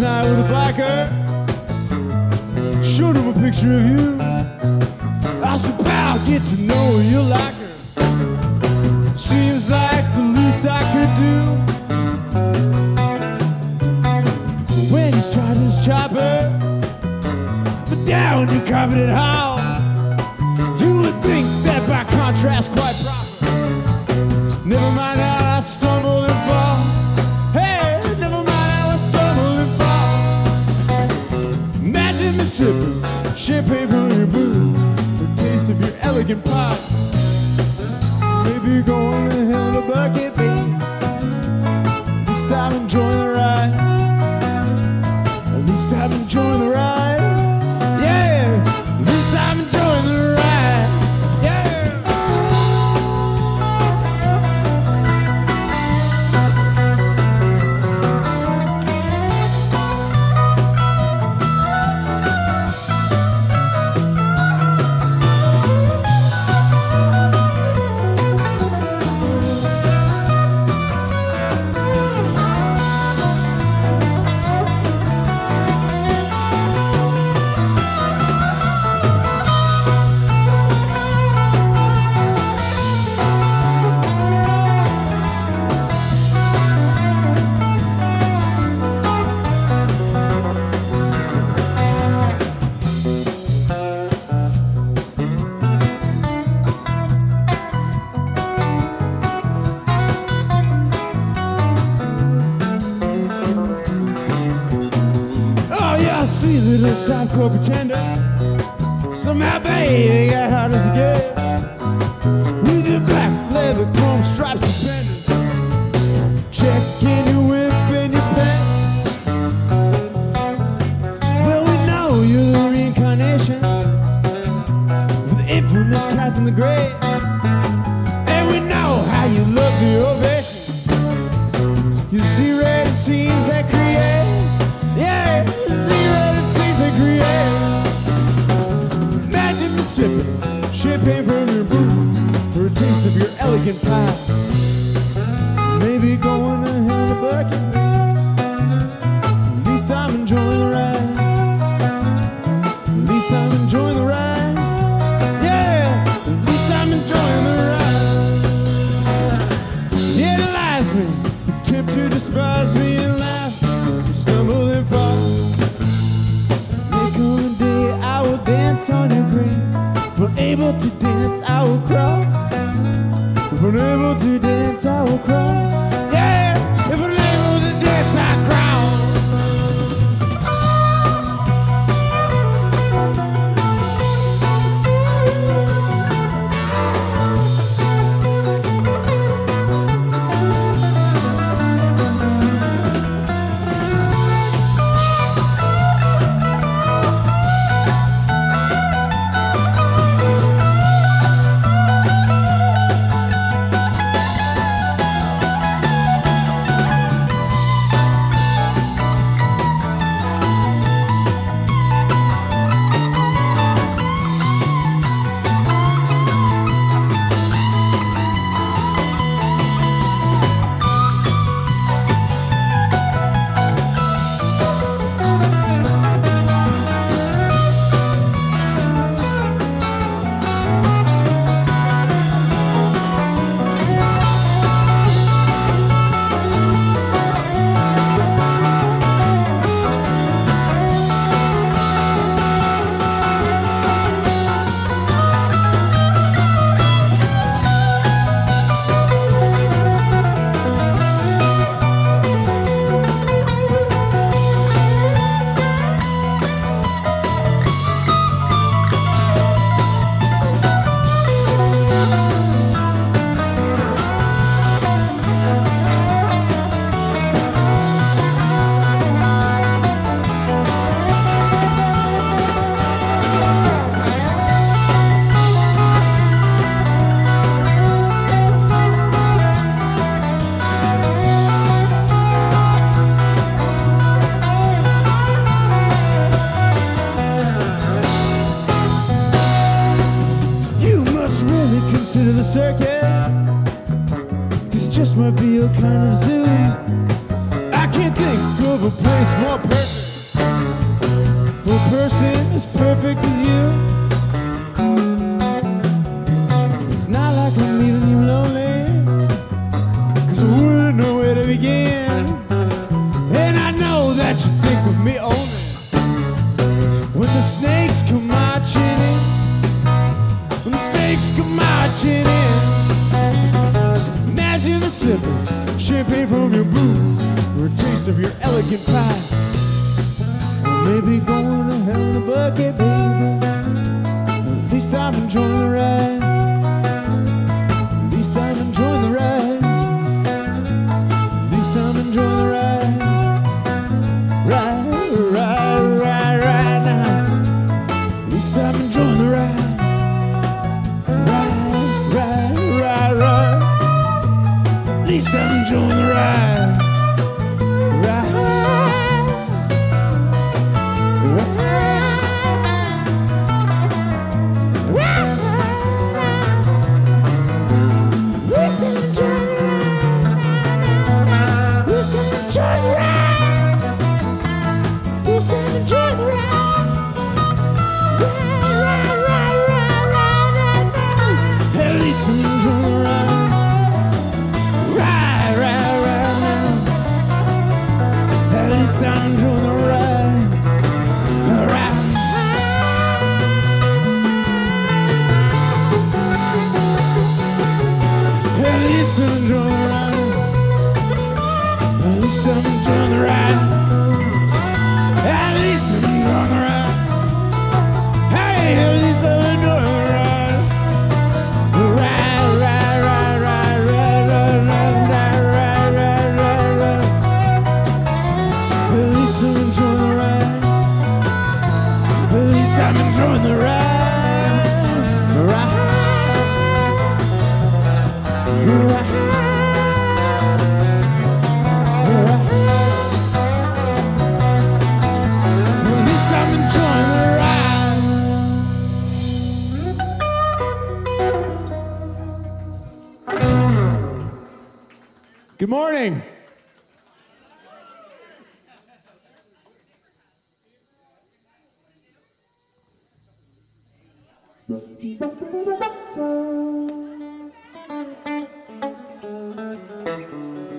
night with a biker. Showed him a picture of you. I said, pal, get to know you like her. Seems like the least I could do. When he's tried his choppers, but down your carpeted hall, you would think that by contrast, quite proper. Never mind how I stumble and fall. Sipping champagne from your booth for a taste of your elegant pot. Maybe going to hell in a bucket, babe. At least I'm enjoying the ride. At least I'm enjoying the ride. Little Southcore pretender. Somehow, baby, got hot as it gets. Elegant pie. Maybe going to bucket. At least I'm enjoying the ride. At least I'm enjoying the ride. Yeah, at least I'm enjoying the ride. Yeah, it lies me, attempt to despise me and laugh, stumble and fall. Make on a day I will dance on your grave. If unable to dance, I will crawl. Unable to dance, I will crawl. the circus. This just might be a kind of zoo. I can't think of a place more perfect for a person watching in. Imagine a sip of champagne from your boot, or a taste of your elegant pie. Or maybe going to hell in a bucket, baby. At least I'm enjoying the ride. morning.